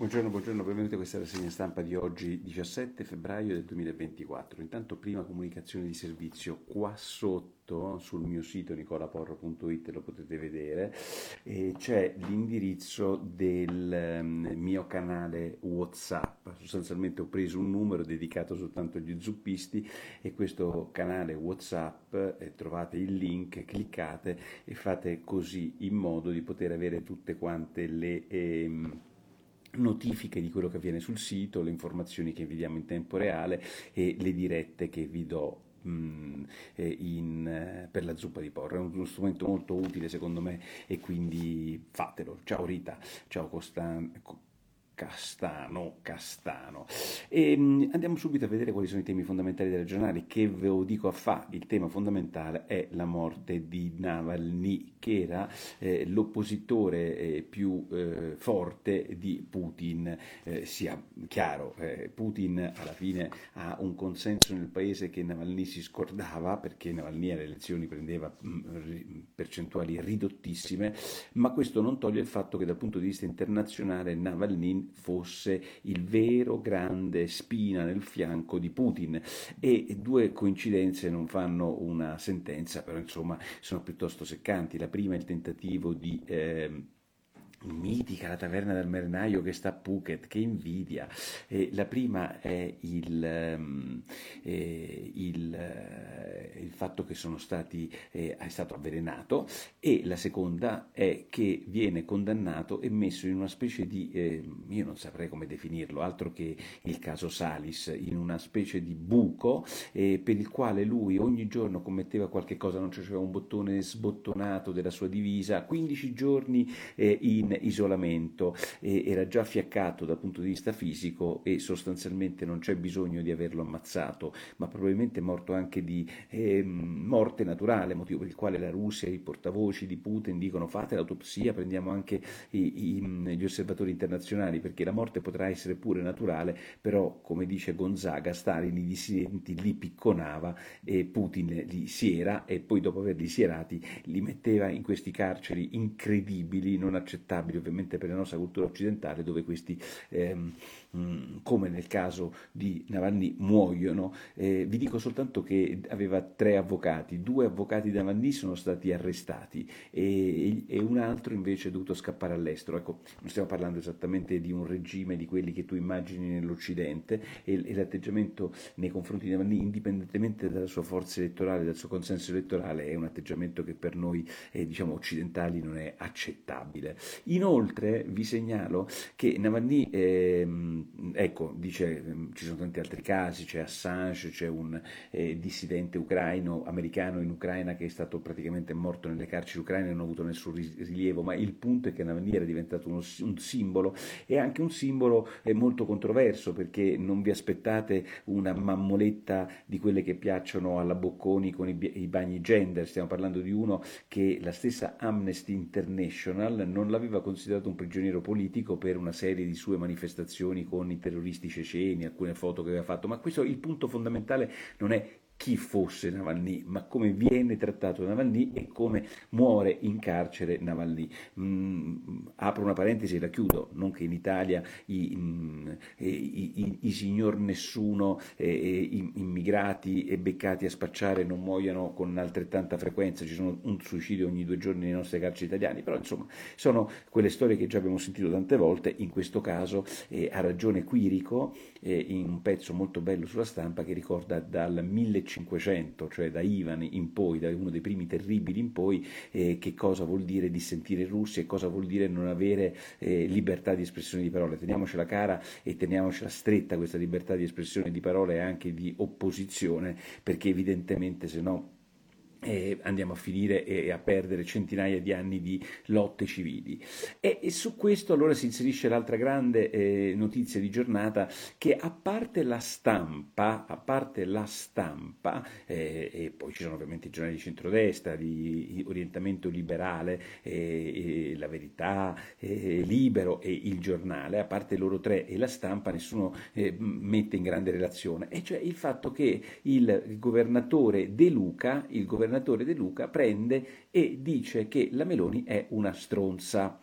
Buongiorno, buongiorno, benvenuti a questa rassegna stampa di oggi 17 febbraio del 2024. Intanto prima comunicazione di servizio qua sotto sul mio sito nicolaporro.it lo potete vedere c'è l'indirizzo del um, mio canale Whatsapp. Sostanzialmente ho preso un numero dedicato soltanto agli zuppisti e questo canale Whatsapp eh, trovate il link, cliccate e fate così in modo di poter avere tutte quante le eh, notifiche di quello che avviene sul sito, le informazioni che vi diamo in tempo reale e le dirette che vi do mm, in, eh, per la zuppa di porro. È uno strumento molto utile secondo me e quindi fatelo. Ciao Rita, ciao Costan. Castano, Castano. E mm, andiamo subito a vedere quali sono i temi fondamentali della giornata. Che ve lo dico a fa, il tema fondamentale è la morte di Navalny, che era eh, l'oppositore eh, più eh, forte di Putin. Eh, sia chiaro, eh, Putin alla fine ha un consenso nel paese che Navalny si scordava, perché Navalny alle elezioni prendeva mm, percentuali ridottissime, ma questo non toglie il fatto che dal punto di vista internazionale Navalny fosse il vero grande spina nel fianco di Putin e due coincidenze non fanno una sentenza, però insomma sono piuttosto seccanti. La prima è il tentativo di... Eh, mitica la taverna del Mernaio che sta a Phuket, che invidia. Eh, la prima è il, um, eh, il, uh, il, fatto che stati, eh, è stato avvelenato e la seconda è che viene condannato e messo in una specie di, eh, io non saprei come definirlo, altro che il caso Salis, in una specie di buco eh, per il quale lui ogni giorno commetteva qualche cosa, non c'era un bottone sbottonato della sua divisa, 15 giorni eh, isolamento, e era già fiaccato dal punto di vista fisico e sostanzialmente non c'è bisogno di averlo ammazzato, ma probabilmente è morto anche di eh, morte naturale, motivo per il quale la Russia, i portavoci di Putin dicono fate l'autopsia, prendiamo anche i, i, gli osservatori internazionali, perché la morte potrà essere pure naturale, però come dice Gonzaga, Stalin i dissidenti li picconava e Putin li siera e poi dopo averli sierati li metteva in questi carceri incredibili, non accettabili accettabili ovviamente per la nostra cultura occidentale dove questi, ehm, come nel caso di Navalny, muoiono. Eh, vi dico soltanto che aveva tre avvocati, due avvocati di Navalny sono stati arrestati e, e, un altro invece è dovuto scappare all'estero. Ecco, non stiamo parlando esattamente di un regime di quelli che tu immagini nell'Occidente e, e l'atteggiamento nei confronti di Navalny, indipendentemente dalla sua forza elettorale, dal suo consenso elettorale, è un atteggiamento che per noi eh, diciamo, occidentali non è accettabile. Inoltre vi segnalo che Navalny, ehm, ecco, dice, ehm, ci sono tanti altri casi, c'è Assange, c'è un eh, dissidente ucraino, americano in Ucraina che è stato praticamente morto nelle carceri ucraine e non ha avuto nessun rilievo, ma il punto è che Navalny era diventato uno, un simbolo e anche un simbolo eh, molto controverso perché non vi aspettate una mammoletta di quelle che piacciono alla Bocconi con i, i bagni gender, stiamo parlando di uno che la stessa Amnesty International non l'aveva considerato un prigioniero politico per una serie di sue manifestazioni con i terroristi ceceni, alcune foto che aveva fatto, ma questo il punto fondamentale non è chi fosse Navalny, ma come viene trattato Navalny e come muore in carcere Navalny. Mm, apro una parentesi e la chiudo, non che in Italia i, mm, i, i, i signor nessuno, eh, immigrati e beccati a spacciare non muoiano con altrettanta frequenza, ci sono un suicidio ogni due giorni nelle nostre carceri italiane, però insomma sono quelle storie che già abbiamo sentito tante volte, in questo caso eh, ha ragione Quirico eh, in un pezzo molto bello sulla stampa che ricorda dal 1500 1500, cioè da Ivan in poi, da uno dei primi terribili in poi, eh, che cosa vuol dire dissentire i russi e cosa vuol dire non avere eh, libertà di espressione di parole. Teniamocela cara e teniamocela stretta questa libertà di espressione di parole e anche di opposizione, perché evidentemente se no andiamo a finire e a perdere centinaia di anni di lotte civili. E, e su questo allora si inserisce l'altra grande eh, notizia di giornata che a parte la stampa, a parte la stampa, eh, e poi ci sono ovviamente i giornali di centrodestra, di orientamento liberale, la verità, libero e il giornale, a parte loro tre e la stampa, nessuno eh, mette in grande relazione, e cioè il fatto che il governatore De Luca, il governatore governatore De Luca prende e dice che la Meloni è una stronza.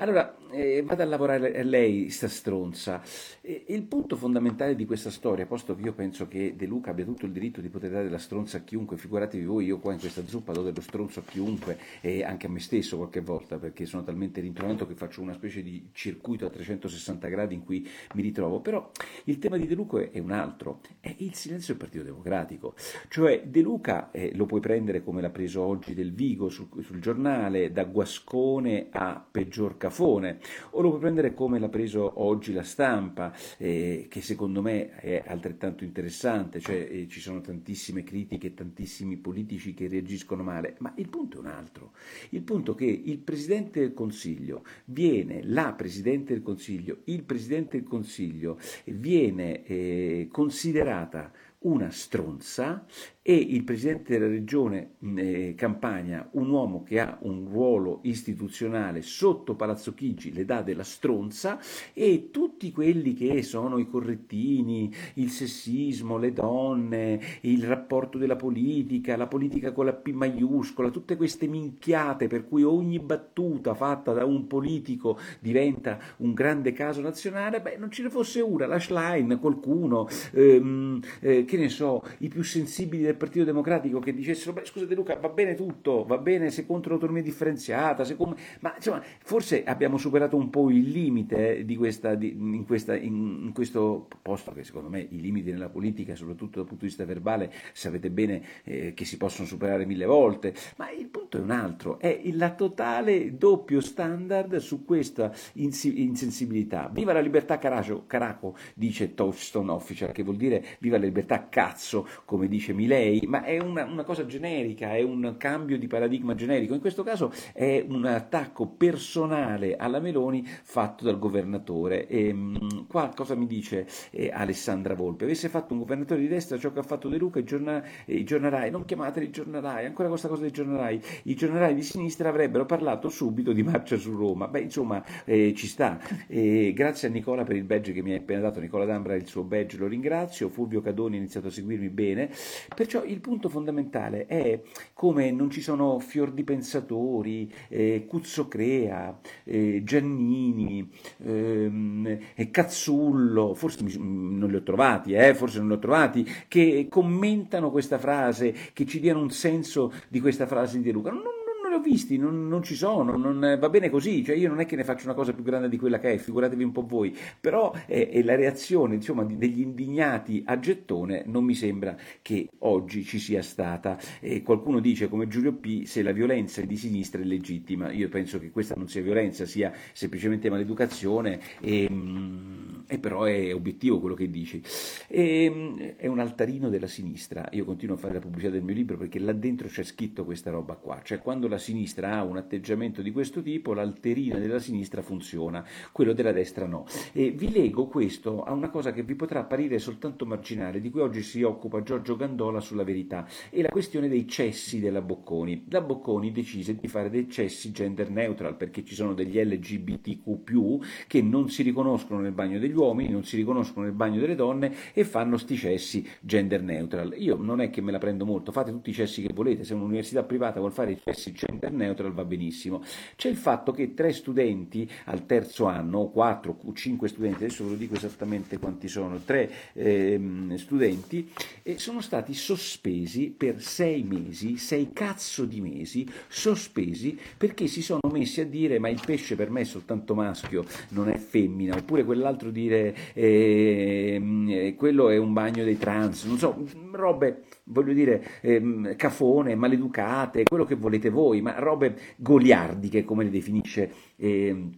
Allora, eh, vado a lavorare lei, sta stronza. E, il punto fondamentale di questa storia, posto che io penso che De Luca abbia tutto il diritto di poter dare la stronza a chiunque, figuratevi voi, io qua in questa zuppa do dello stronzo a chiunque e anche a me stesso qualche volta, perché sono talmente rintronato che faccio una specie di circuito a 360 gradi in cui mi ritrovo. Però il tema di De Luca è un altro, è il silenzio del Partito Democratico. Cioè De Luca eh, lo puoi prendere come l'ha preso oggi del Vigo sul, sul giornale, da Guascone a peggior cafone, o lo puoi prendere come l'ha preso oggi la stampa, eh, che secondo me è altrettanto interessante, cioè eh, ci sono tantissime critiche, tantissimi politici che reagiscono male, ma il punto è un altro. Il punto è che il Presidente del Consiglio viene, la Presidente del Consiglio, il Presidente del Consiglio viene eh, considerata una stronza e il presidente della regione eh, Campania, un uomo che ha un ruolo istituzionale sotto Palazzo Chigi, le dà della stronza e tutti quelli che sono i correttini, il sessismo, le donne, il rapporto della politica, la politica con la P maiuscola, tutte queste minchiate per cui ogni battuta fatta da un politico diventa un grande caso nazionale, beh non ce ne fosse una, la Schlein, qualcuno, ehm, eh, che ne so, i più sensibili del Partito Democratico che dicessero, beh scusate Luca, va bene tutto, va bene se contro l'autonomia differenziata, se com... ma insomma forse abbiamo superato un po' il limite di questa, di, in, questa, in, in, questo posto che secondo me i limiti nella politica, soprattutto dal punto di vista verbale, sapete bene eh, che si possono superare mille volte, ma il punto è un altro, è il totale doppio standard su questa insensibilità. Viva la libertà Caraco, Caraco dice Touchstone Official, che vuol dire viva la libertà cazzo, come dice Milei, ma è una, una, cosa generica, è un cambio di paradigma generico. In questo caso è un attacco personale alla Meloni fatto dal governatore. E, ehm, qua cosa mi dice eh, Alessandra Volpe? Avesse fatto un governatore di destra ciò che ha fatto De Luca i, giorna, eh, i giornalai, non chiamateli giornalai, ancora questa cosa dei giornalai, i giornalai di sinistra avrebbero parlato subito di marcia su Roma. Beh, insomma, eh, ci sta. grazie a Nicola per il badge che mi ha appena dato, Nicola D'Ambra il suo badge, lo ringrazio. Fulvio Cadoni ha iniziato a seguirmi bene. Perciò il punto fondamentale è come non ci sono fior di pensatori, eh, Cuzzocrea, eh, Giannini, ehm, Cazzullo, forse mi, non li ho trovati, eh, forse non li ho trovati, che commentano questa frase, che ci diano un senso di questa frase di De Luca. Non, ho visti, non, non ci sono, non, va bene così, cioè io non è che ne faccio una cosa più grande di quella che è, figuratevi un po' voi, però è, è la reazione insomma, degli indignati a gettone non mi sembra che oggi ci sia stata. E qualcuno dice come Giulio P se la violenza di sinistra è legittima, io penso che questa non sia violenza, sia semplicemente maleducazione e, e però è obiettivo quello che dici. E, è un altarino della sinistra, io continuo a fare la pubblicità del mio libro perché là dentro c'è scritto questa roba qua, cioè quando la sinistra ha un atteggiamento di questo tipo, l'alterina della sinistra funziona, quello della destra no. E vi leggo questo a una cosa che vi potrà apparire soltanto marginale, di cui oggi si occupa Giorgio Gandola sulla verità, è la questione dei cessi della Bocconi. La Bocconi decise di fare dei cessi gender neutral perché ci sono degli LGBTQ che non si riconoscono nel bagno degli uomini, non si riconoscono nel bagno delle donne e fanno sti cessi gender neutral. Io non è che me la prendo molto, fate tutti i cessi che volete, se un'università privata vuol fare i cessi gender neutral va benissimo. C'è il fatto che tre studenti al terzo anno, o quattro, o cinque studenti, adesso ve lo dico esattamente quanti sono, tre ehm, studenti, eh, sono stati sospesi per sei mesi, sei cazzo di mesi, sospesi perché si sono messi a dire ma il pesce per me è soltanto maschio, non è femmina, oppure quell'altro dire eh, quello è un bagno dei trans, non so, robe voglio dire, ehm, cafone, maleducate, quello che volete voi, ma robe goliardiche, come le definisce eh,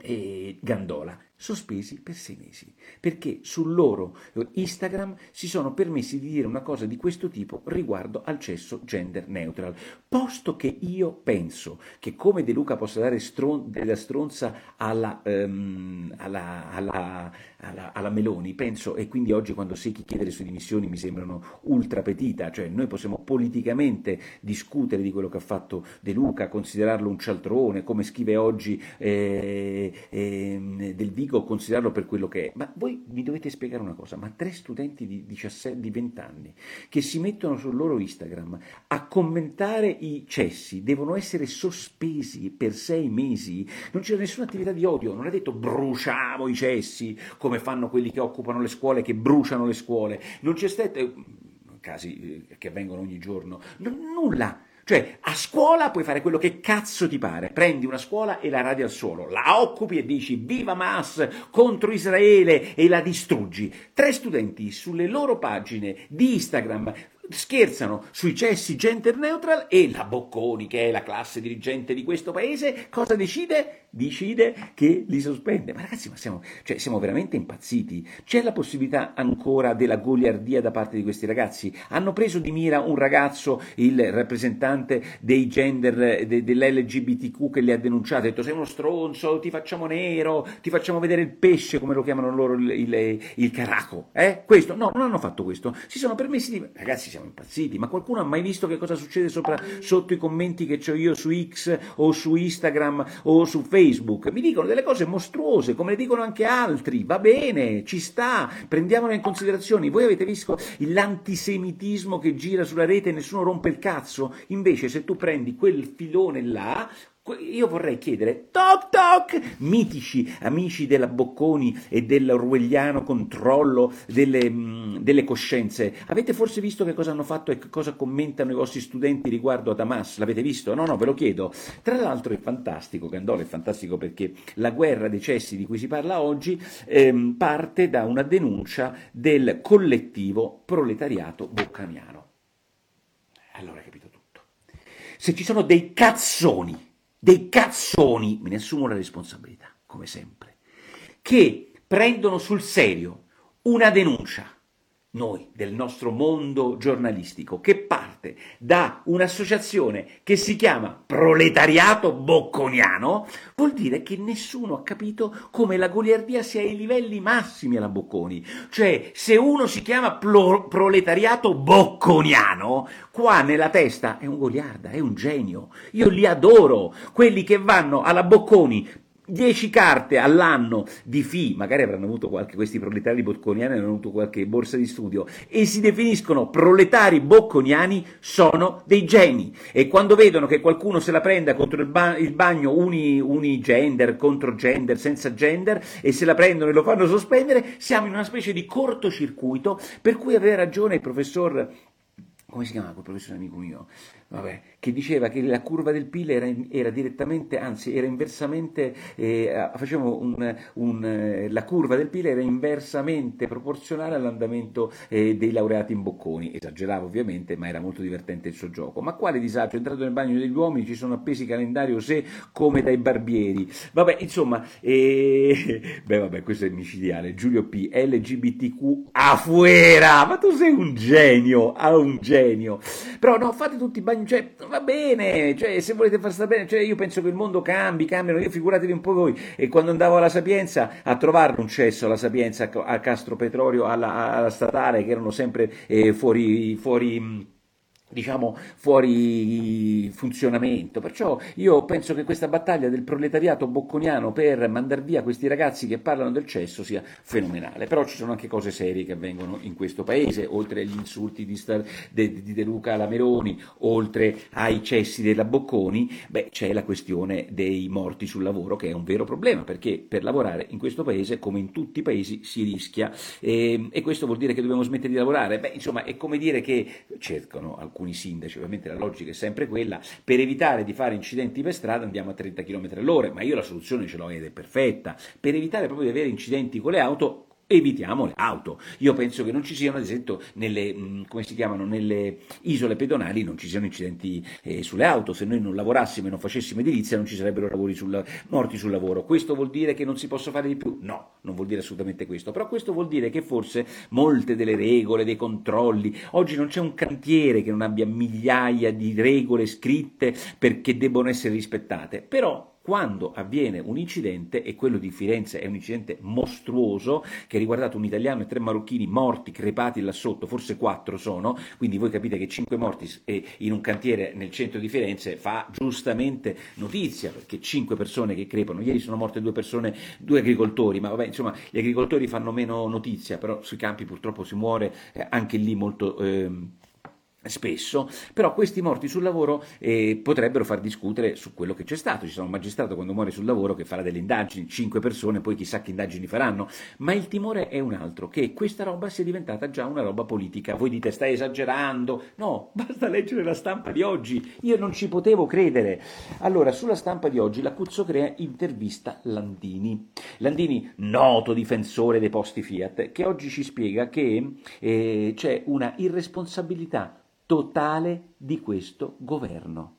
eh, Gandola sospesi per sei mesi, perché sul loro Instagram si sono permessi di dire una cosa di questo tipo riguardo al cesso gender neutral, posto che io penso che come De Luca possa dare stron- della stronza alla, um, alla, alla, alla, Meloni, penso, e quindi oggi quando Secchi chiede le sue dimissioni mi sembrano ultra petita, cioè noi possiamo politicamente discutere di quello che ha fatto De Luca, considerarlo un cialtrone, come scrive oggi eh, eh, del Vigo nemico o considerarlo per quello che è, ma voi mi dovete spiegare una cosa, ma tre studenti di, 17, di 20 anni che si mettono sul loro Instagram a commentare i cessi devono essere sospesi per sei mesi, non c'è nessuna attività di odio, non è detto bruciamo i cessi come fanno quelli che occupano le scuole, che bruciano le scuole, non c'è stato, casi eh, che avvengono ogni giorno, n- nulla. Cioè, a scuola puoi fare quello che cazzo ti pare. Prendi una scuola e la radi al suolo, la occupi e dici viva Hamas contro Israele e la distruggi. Tre studenti sulle loro pagine di Instagram scherzano sui cessi gender neutral e la Bocconi, che è la classe dirigente di questo paese, cosa decide? Decide che li sospende. Ma ragazzi, ma siamo, cioè, siamo veramente impazziti. C'è la possibilità ancora della goliardia da parte di questi ragazzi? Hanno preso di mira un ragazzo, il rappresentante dei gender, de, dell'LGBTQ che li ha denunciati, ha detto sei uno stronzo, ti facciamo nero, ti facciamo vedere il pesce, come lo chiamano loro, il, il, il caraco. Eh? Questo? No, non hanno fatto questo. Si sono permessi di... Ragazzi, siamo impazziti, ma qualcuno ha mai visto che cosa succede sopra, sotto i commenti che ho io su X o su Instagram o su Facebook? Mi dicono delle cose mostruose, come le dicono anche altri, va bene, ci sta, prendiamolo in considerazione. Voi avete visto l'antisemitismo che gira sulla rete e nessuno rompe il cazzo? Invece se tu prendi quel filone là, io vorrei chiedere, toc toc, mitici amici della Bocconi e dell'orwelliano controllo delle, mh, delle, coscienze, avete forse visto che cosa hanno fatto e cosa commentano i vostri studenti riguardo ad Hamas? L'avete visto? No, no, ve lo chiedo. Tra l'altro è fantastico, Gandolo è fantastico perché la guerra dei cessi di cui si parla oggi ehm, parte da una denuncia del collettivo proletariato boccaniano. Allora hai capito tutto. Se ci sono dei cazzoni dei cazzoni, me ne assumo la responsabilità, come sempre, che prendono sul serio una denuncia, noi, del nostro mondo giornalistico, che parte da un'associazione che si chiama Proletariato Bocconiano, vuol dire che nessuno ha capito come la goliardia sia ai livelli massimi alla Bocconi. Cioè, se uno si chiama plo- Proletariato Bocconiano, qua nella testa è un goliarda, è un genio. Io li adoro, quelli che vanno alla Bocconi 10 carte all'anno di FI, magari avranno avuto qualche, questi proletari bocconiani hanno avuto qualche borsa di studio, e si definiscono proletari bocconiani, sono dei geni. E quando vedono che qualcuno se la prenda contro il, ba- il bagno uni, uni gender, contro gender, senza gender, e se la prendono e lo fanno sospendere, siamo in una specie di cortocircuito, per cui aveva ragione il professor come si chiama quel professore amico mio? Vabbè, che diceva che la curva del PIL era, era direttamente, anzi era inversamente, eh, un, un, eh, la curva del PIL era inversamente proporzionale all'andamento eh, dei laureati in bocconi, esageravo ovviamente, ma era molto divertente il suo gioco. Ma quale disagio, è entrato nel bagno degli uomini, ci sono appesi calendario se come dai barbieri. Vabbè, insomma, eh, beh vabbè, questo è micidiale, Giulio P, LGBTQ afuera, ma tu sei un genio, ah, un genio. Però no, fate tutti i bagni, cioè, va bene, cioè, se volete far stare bene, cioè, io penso che il mondo cambi, cambiano, io figuratevi un po' voi, e quando andavo alla Sapienza a trovare un cesso alla Sapienza, a Castro Petrolio, alla, alla statale, che erano sempre eh, fuori, fuori diciamo fuori funzionamento. Perciò io penso che questa battaglia del proletariato bocconiano per mandar via questi ragazzi che parlano del cesso sia fenomenale. Però ci sono anche cose serie che avvengono in questo paese, oltre agli insulti di, Star, de, di De Luca alla Meroni, oltre ai cessi della Bocconi, beh, c'è la questione dei morti sul lavoro che è un vero problema, perché per lavorare in questo paese, come in tutti i paesi, si rischia e, e questo vuol dire che dobbiamo smettere di lavorare. Beh, insomma, è come dire che cercano alcuni alcuni sindaci, ovviamente la logica è sempre quella, per evitare di fare incidenti per strada andiamo a 30 km all'ora, ma io la soluzione ce l'ho ed è perfetta, per evitare proprio di avere incidenti con le auto evitiamo le auto. Io penso che non ci siano, ad esempio, nelle, chiamano, nelle isole pedonali non ci siano incidenti eh, sulle auto. Se noi non lavorassimo e non facessimo edilizia non ci sarebbero sul, morti sul lavoro. Questo vuol dire che non si possa fare di più? No, non vuol dire assolutamente questo. Però questo vuol dire che forse molte delle regole, dei controlli, oggi non c'è un cantiere che non abbia migliaia di regole scritte perché debbono essere rispettate. Però quando avviene un incidente, e quello di Firenze è un incidente mostruoso, che ha riguardato un italiano e tre marocchini morti, crepati là sotto, forse quattro sono, quindi voi capite che cinque morti in un cantiere nel centro di Firenze fa giustamente notizia, perché cinque persone che crepano, ieri sono morte due persone, due agricoltori, ma vabbè, insomma, gli agricoltori fanno meno notizia, però sui campi purtroppo si muore eh, anche lì molto... Eh, spesso, però questi morti sul lavoro eh, potrebbero far discutere su quello che c'è stato. Ci sono un magistrato quando muore sul lavoro che farà delle indagini, cinque persone, poi chissà che indagini faranno, ma il timore è un altro, che questa roba sia diventata già una roba politica. Voi dite stai esagerando, no, basta leggere la stampa di oggi, io non ci potevo credere. Allora, sulla stampa di oggi la Cuzzo Crea intervista Landini. Landini, noto difensore dei posti Fiat, che oggi ci spiega che eh, c'è una irresponsabilità totale di questo governo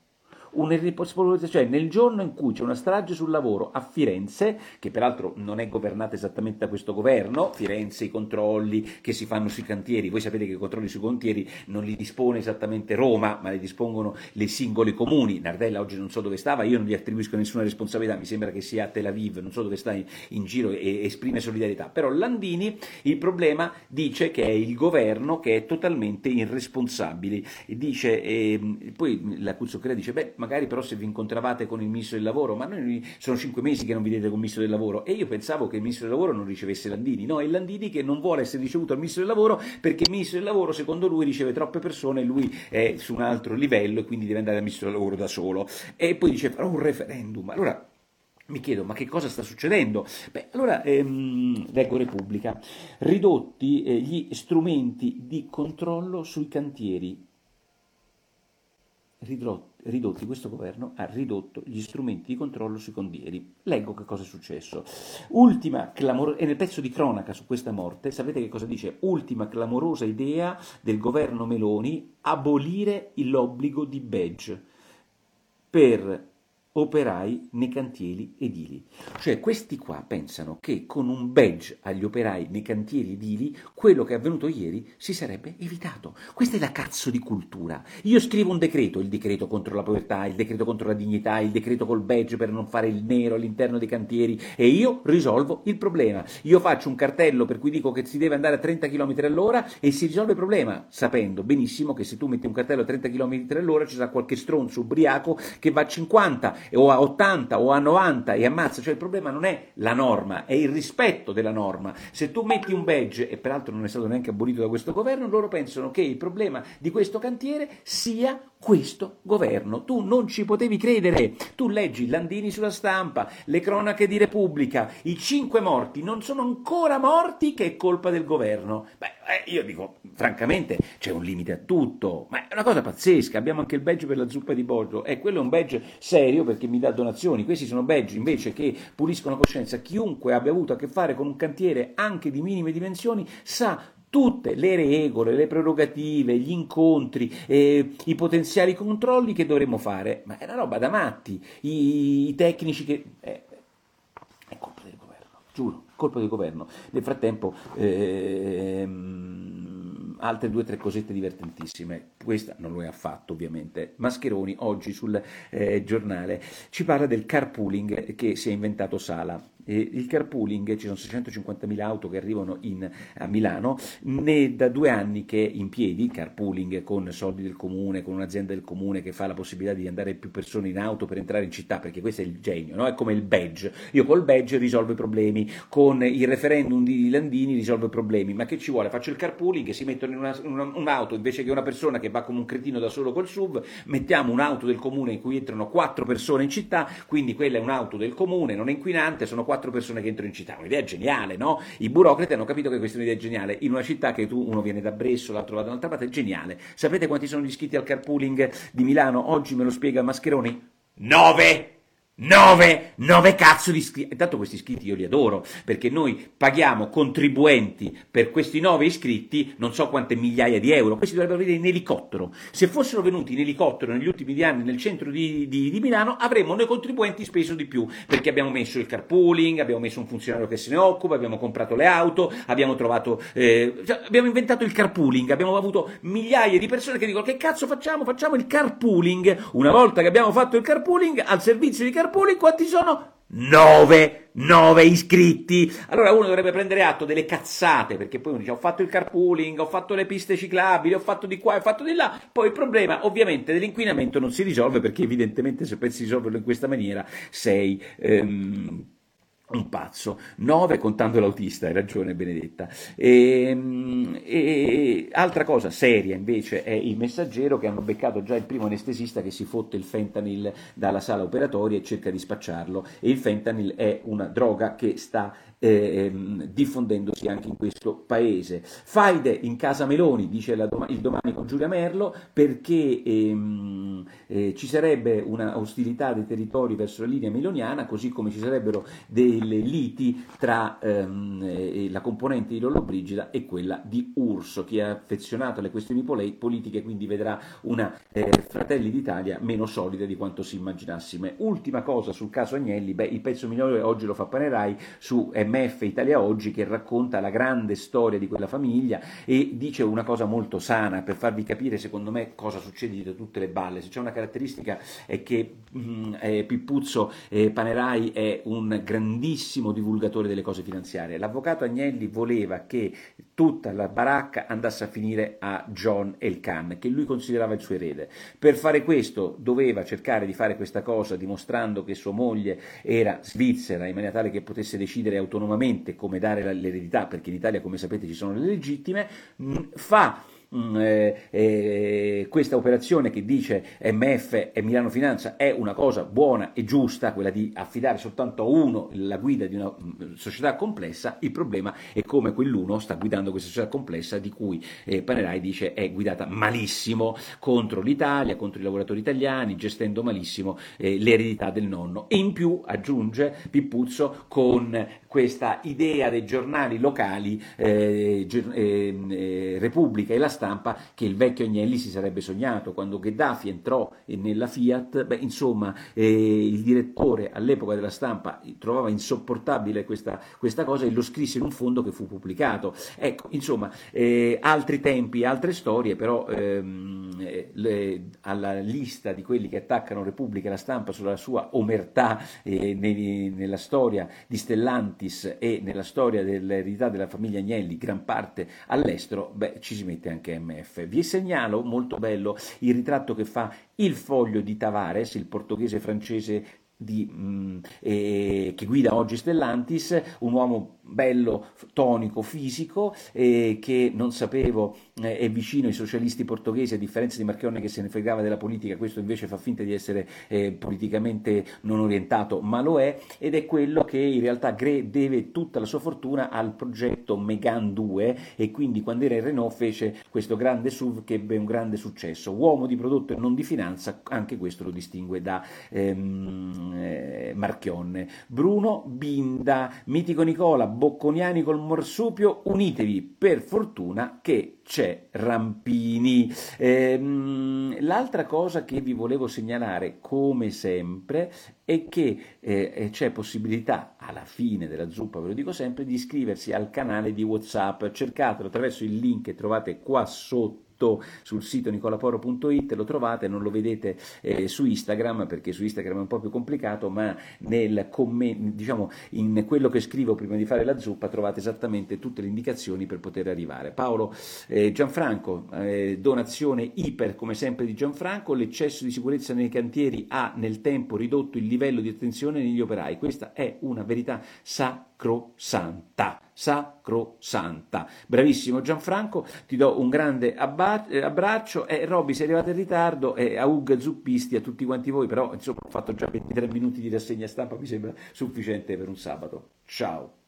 cioè nel giorno in cui c'è una strage sul lavoro a Firenze, che peraltro non è governata esattamente da questo governo, Firenze i controlli che si fanno sui cantieri, voi sapete che i controlli sui cantieri non li dispone esattamente Roma, ma li dispongono le singoli comuni, Nardella oggi non so dove stava, io non gli attribuisco nessuna responsabilità, mi sembra che sia a Tel Aviv, non so dove sta in, in giro e esprime solidarietà, però Landini il problema dice che è il governo che è totalmente irresponsabile, dice, e, poi la dice, beh, magari però se vi incontravate con il ministro del lavoro, ma noi sono cinque mesi che non vedete con il ministro del lavoro e io pensavo che il ministro del lavoro non ricevesse Landini, no, è Landini che non vuole essere ricevuto al ministro del lavoro perché il ministro del lavoro secondo lui riceve troppe persone e lui è su un altro livello e quindi deve andare al ministro del lavoro da solo e poi dice farò un referendum, allora mi chiedo, ma che cosa sta succedendo? Beh, allora ehm, leggo Repubblica. Ridotti eh, gli strumenti di controllo sui cantieri. Ridotti, questo governo ha ridotto gli strumenti di controllo sui condieri. Leggo che cosa è successo. Ultima clamorosa, e nel pezzo di cronaca su questa morte, sapete che cosa dice? Ultima clamorosa idea del governo Meloni, abolire l'obbligo di badge per operai nei cantieri edili. Cioè questi qua pensano che con un badge agli operai nei cantieri edili quello che è avvenuto ieri si sarebbe evitato. Questa è la cazzo di cultura. Io scrivo un decreto, il decreto contro la povertà, il decreto contro la dignità, il decreto col badge per non fare il nero all'interno dei cantieri e io risolvo il problema. Io faccio un cartello per cui dico che si deve andare a 30 km all'ora e si risolve il problema, sapendo benissimo che se tu metti un cartello a 30 km all'ora ci sarà qualche stronzo ubriaco che va a 50 o a 80 o a 90 e ammazza, cioè il problema non è la norma, è il rispetto della norma. Se tu metti un badge, e peraltro non è stato neanche abolito da questo governo, loro pensano che il problema di questo cantiere sia questo governo. Tu non ci potevi credere. Tu leggi Landini sulla stampa, le cronache di Repubblica, i cinque morti non sono ancora morti che è colpa del governo. Beh, eh, io dico, francamente, c'è un limite a tutto, ma è una cosa pazzesca. Abbiamo anche il badge per la zuppa di Boggio, e quello è un badge serio perché mi dà donazioni. Questi sono badge invece che puliscono coscienza. Chiunque abbia avuto a che fare con un cantiere anche di minime dimensioni sa tutte le regole, le prerogative, gli incontri, eh, i potenziali controlli che dovremmo fare. Ma è una roba da matti. I, i tecnici che... Eh, è colpa del governo, giuro, colpa del governo. Nel frattempo... Ehm, altre due o tre cosette divertentissime. Questa non lo è affatto, ovviamente. Mascheroni oggi sul eh, giornale ci parla del carpooling che si è inventato Sala. Il carpooling, ci sono 650.000 auto che arrivano in, a Milano, ne da due anni che è in piedi, carpooling con soldi del comune, con un'azienda del comune che fa la possibilità di andare più persone in auto per entrare in città, perché questo è il genio, no? è come il badge. Io col badge risolvo i problemi, con il referendum di Landini risolvo i problemi, ma che ci vuole? Faccio il carpooling che si mettono in una, una, un'auto invece che una persona che va come un cretino da solo col SUV, mettiamo un'auto del comune in cui entrano quattro persone in città, quindi quella è un'auto del comune, non è inquinante, sono quattro quattro persone che entrano in città. Un'idea geniale, no? I burocrati hanno capito che questa è un'idea geniale. In una città che tu, uno viene da Bresso, l'altro va da un'altra parte, è geniale. Sapete quanti sono gli iscritti al carpooling di Milano? Oggi me lo spiega Mascheroni. Nove! Nove, nove cazzo di iscritti. Intanto questi iscritti io li adoro, perché noi paghiamo contribuenti per questi nove iscritti, non so quante migliaia di euro. Questi dovrebbero venire in elicottero. Se fossero venuti in elicottero negli ultimi anni nel centro di, di, di, Milano, avremmo noi contribuenti speso di più, perché abbiamo messo il carpooling, abbiamo messo un funzionario che se ne occupa, abbiamo comprato le auto, abbiamo trovato, eh, cioè, abbiamo inventato il carpooling, abbiamo avuto migliaia di persone che dicono che cazzo facciamo? Facciamo il carpooling. Una volta che abbiamo fatto il carpooling, al servizio di carpooling, carpooling quanti sono? 9, 9 iscritti. Allora uno dovrebbe prendere atto delle cazzate, perché poi uno dice ho fatto il carpooling, ho fatto le piste ciclabili, ho fatto di qua, ho fatto di là. Poi il problema ovviamente dell'inquinamento non si risolve perché evidentemente se pensi di risolverlo in questa maniera sei... Ehm, un pazzo, 9 contando l'autista, hai ragione Benedetta. E, ehm, e, altra cosa seria invece è il messaggero che hanno beccato già il primo anestesista che si fotte il fentanyl dalla sala operatoria e cerca di spacciarlo e il fentanyl è una droga che sta eh, diffondendosi anche in questo paese. Faide in casa Meloni, dice doma- il domani con Giulia Merlo, perché ehm, eh, ci sarebbe una ostilità dei territori verso la linea meloniana, così come ci sarebbero delle liti tra ehm, eh, la componente di Lollobrigida e quella di Urso. Chi è affezionato alle questioni pole- politiche quindi vedrà una eh, Fratelli d'Italia meno solida di quanto si immaginassime. Ultima cosa sul caso Agnelli, beh, il pezzo migliore oggi lo fa Panerai su MF Italia Oggi che racconta la grande storia di quella famiglia e dice una cosa molto sana per farvi capire secondo me cosa succede da tutte le balle. Se c'è una caratteristica è che mm, eh, Pippuzzo eh, Panerai è un grandissimo divulgatore delle cose finanziarie. L'avvocato Agnelli voleva che tutta la baracca andasse a finire a John Elkan, che lui considerava il suo erede. Per fare questo doveva cercare di fare questa cosa dimostrando che sua moglie era svizzera in maniera tale che potesse decidere autonomamente autonomamente come dare l'eredità, perché in Italia come sapete ci sono le legittime, fa Mm, eh, eh, questa operazione che dice MF e Milano Finanza è una cosa buona e giusta, quella di affidare soltanto a uno la guida di una mm, società complessa, il problema è come quell'uno sta guidando questa società complessa di cui eh, Panerai dice è guidata malissimo contro l'Italia, contro i lavoratori italiani, gestendo malissimo eh, l'eredità del nonno. E in più aggiunge Pippuzzo con questa idea dei giornali locali, eh, eh, Repubblica e la stampa che il vecchio Agnelli si sarebbe sognato. Quando Gheddafi entrò nella Fiat, beh, insomma, eh, il direttore all'epoca della stampa trovava insopportabile questa, questa, cosa e lo scrisse in un fondo che fu pubblicato. Ecco, insomma, eh, altri tempi, altre storie, però ehm, eh, le, alla lista di quelli che attaccano Repubblica e la stampa sulla sua omertà eh, nei, nella storia di Stellantis e nella storia dell'eredità della famiglia Agnelli, gran parte all'estero, beh, ci si mette anche MF. Vi segnalo, molto bello, il ritratto che fa il foglio di Tavares, il portoghese francese di, mh, mm, eh, che guida oggi Stellantis, un uomo bello, tonico, fisico, eh, che non sapevo è vicino ai socialisti portoghesi, a differenza di Marchionne che se ne fregava della politica, questo invece fa finta di essere eh, politicamente non orientato, ma lo è, ed è quello che in realtà deve tutta la sua fortuna al progetto Megan 2 e quindi quando era in Renault fece questo grande SUV che ebbe un grande successo. Uomo di prodotto e non di finanza, anche questo lo distingue da ehm, eh, Marchionne. Bruno Binda, mitico Nicola, bocconiani col morsupio, unitevi per fortuna che c'è Rampini. Ehm, l'altra cosa che vi volevo segnalare, come sempre, è che eh, c'è possibilità alla fine della zuppa, ve lo dico sempre, di iscriversi al canale di WhatsApp. Cercatelo attraverso il link che trovate qua sotto tutto sul sito nicolaporo.it, lo trovate, non lo vedete eh, su Instagram perché su Instagram è un po' più complicato, ma nel commento, diciamo, in quello che scrivo prima di fare la zuppa trovate esattamente tutte le indicazioni per poter arrivare. Paolo eh, Gianfranco, eh, donazione iper come sempre di Gianfranco, l'eccesso di sicurezza nei cantieri ha nel tempo ridotto il livello di attenzione negli operai, questa è una verità sacrosanta sacrosanta. Bravissimo Gianfranco, ti do un grande eh, abbraccio e eh, Robby sei arrivato in ritardo e a Ug Zuppisti a tutti quanti voi, però insomma ho fatto già 23 minuti di rassegna stampa, mi sembra sufficiente per un sabato. Ciao.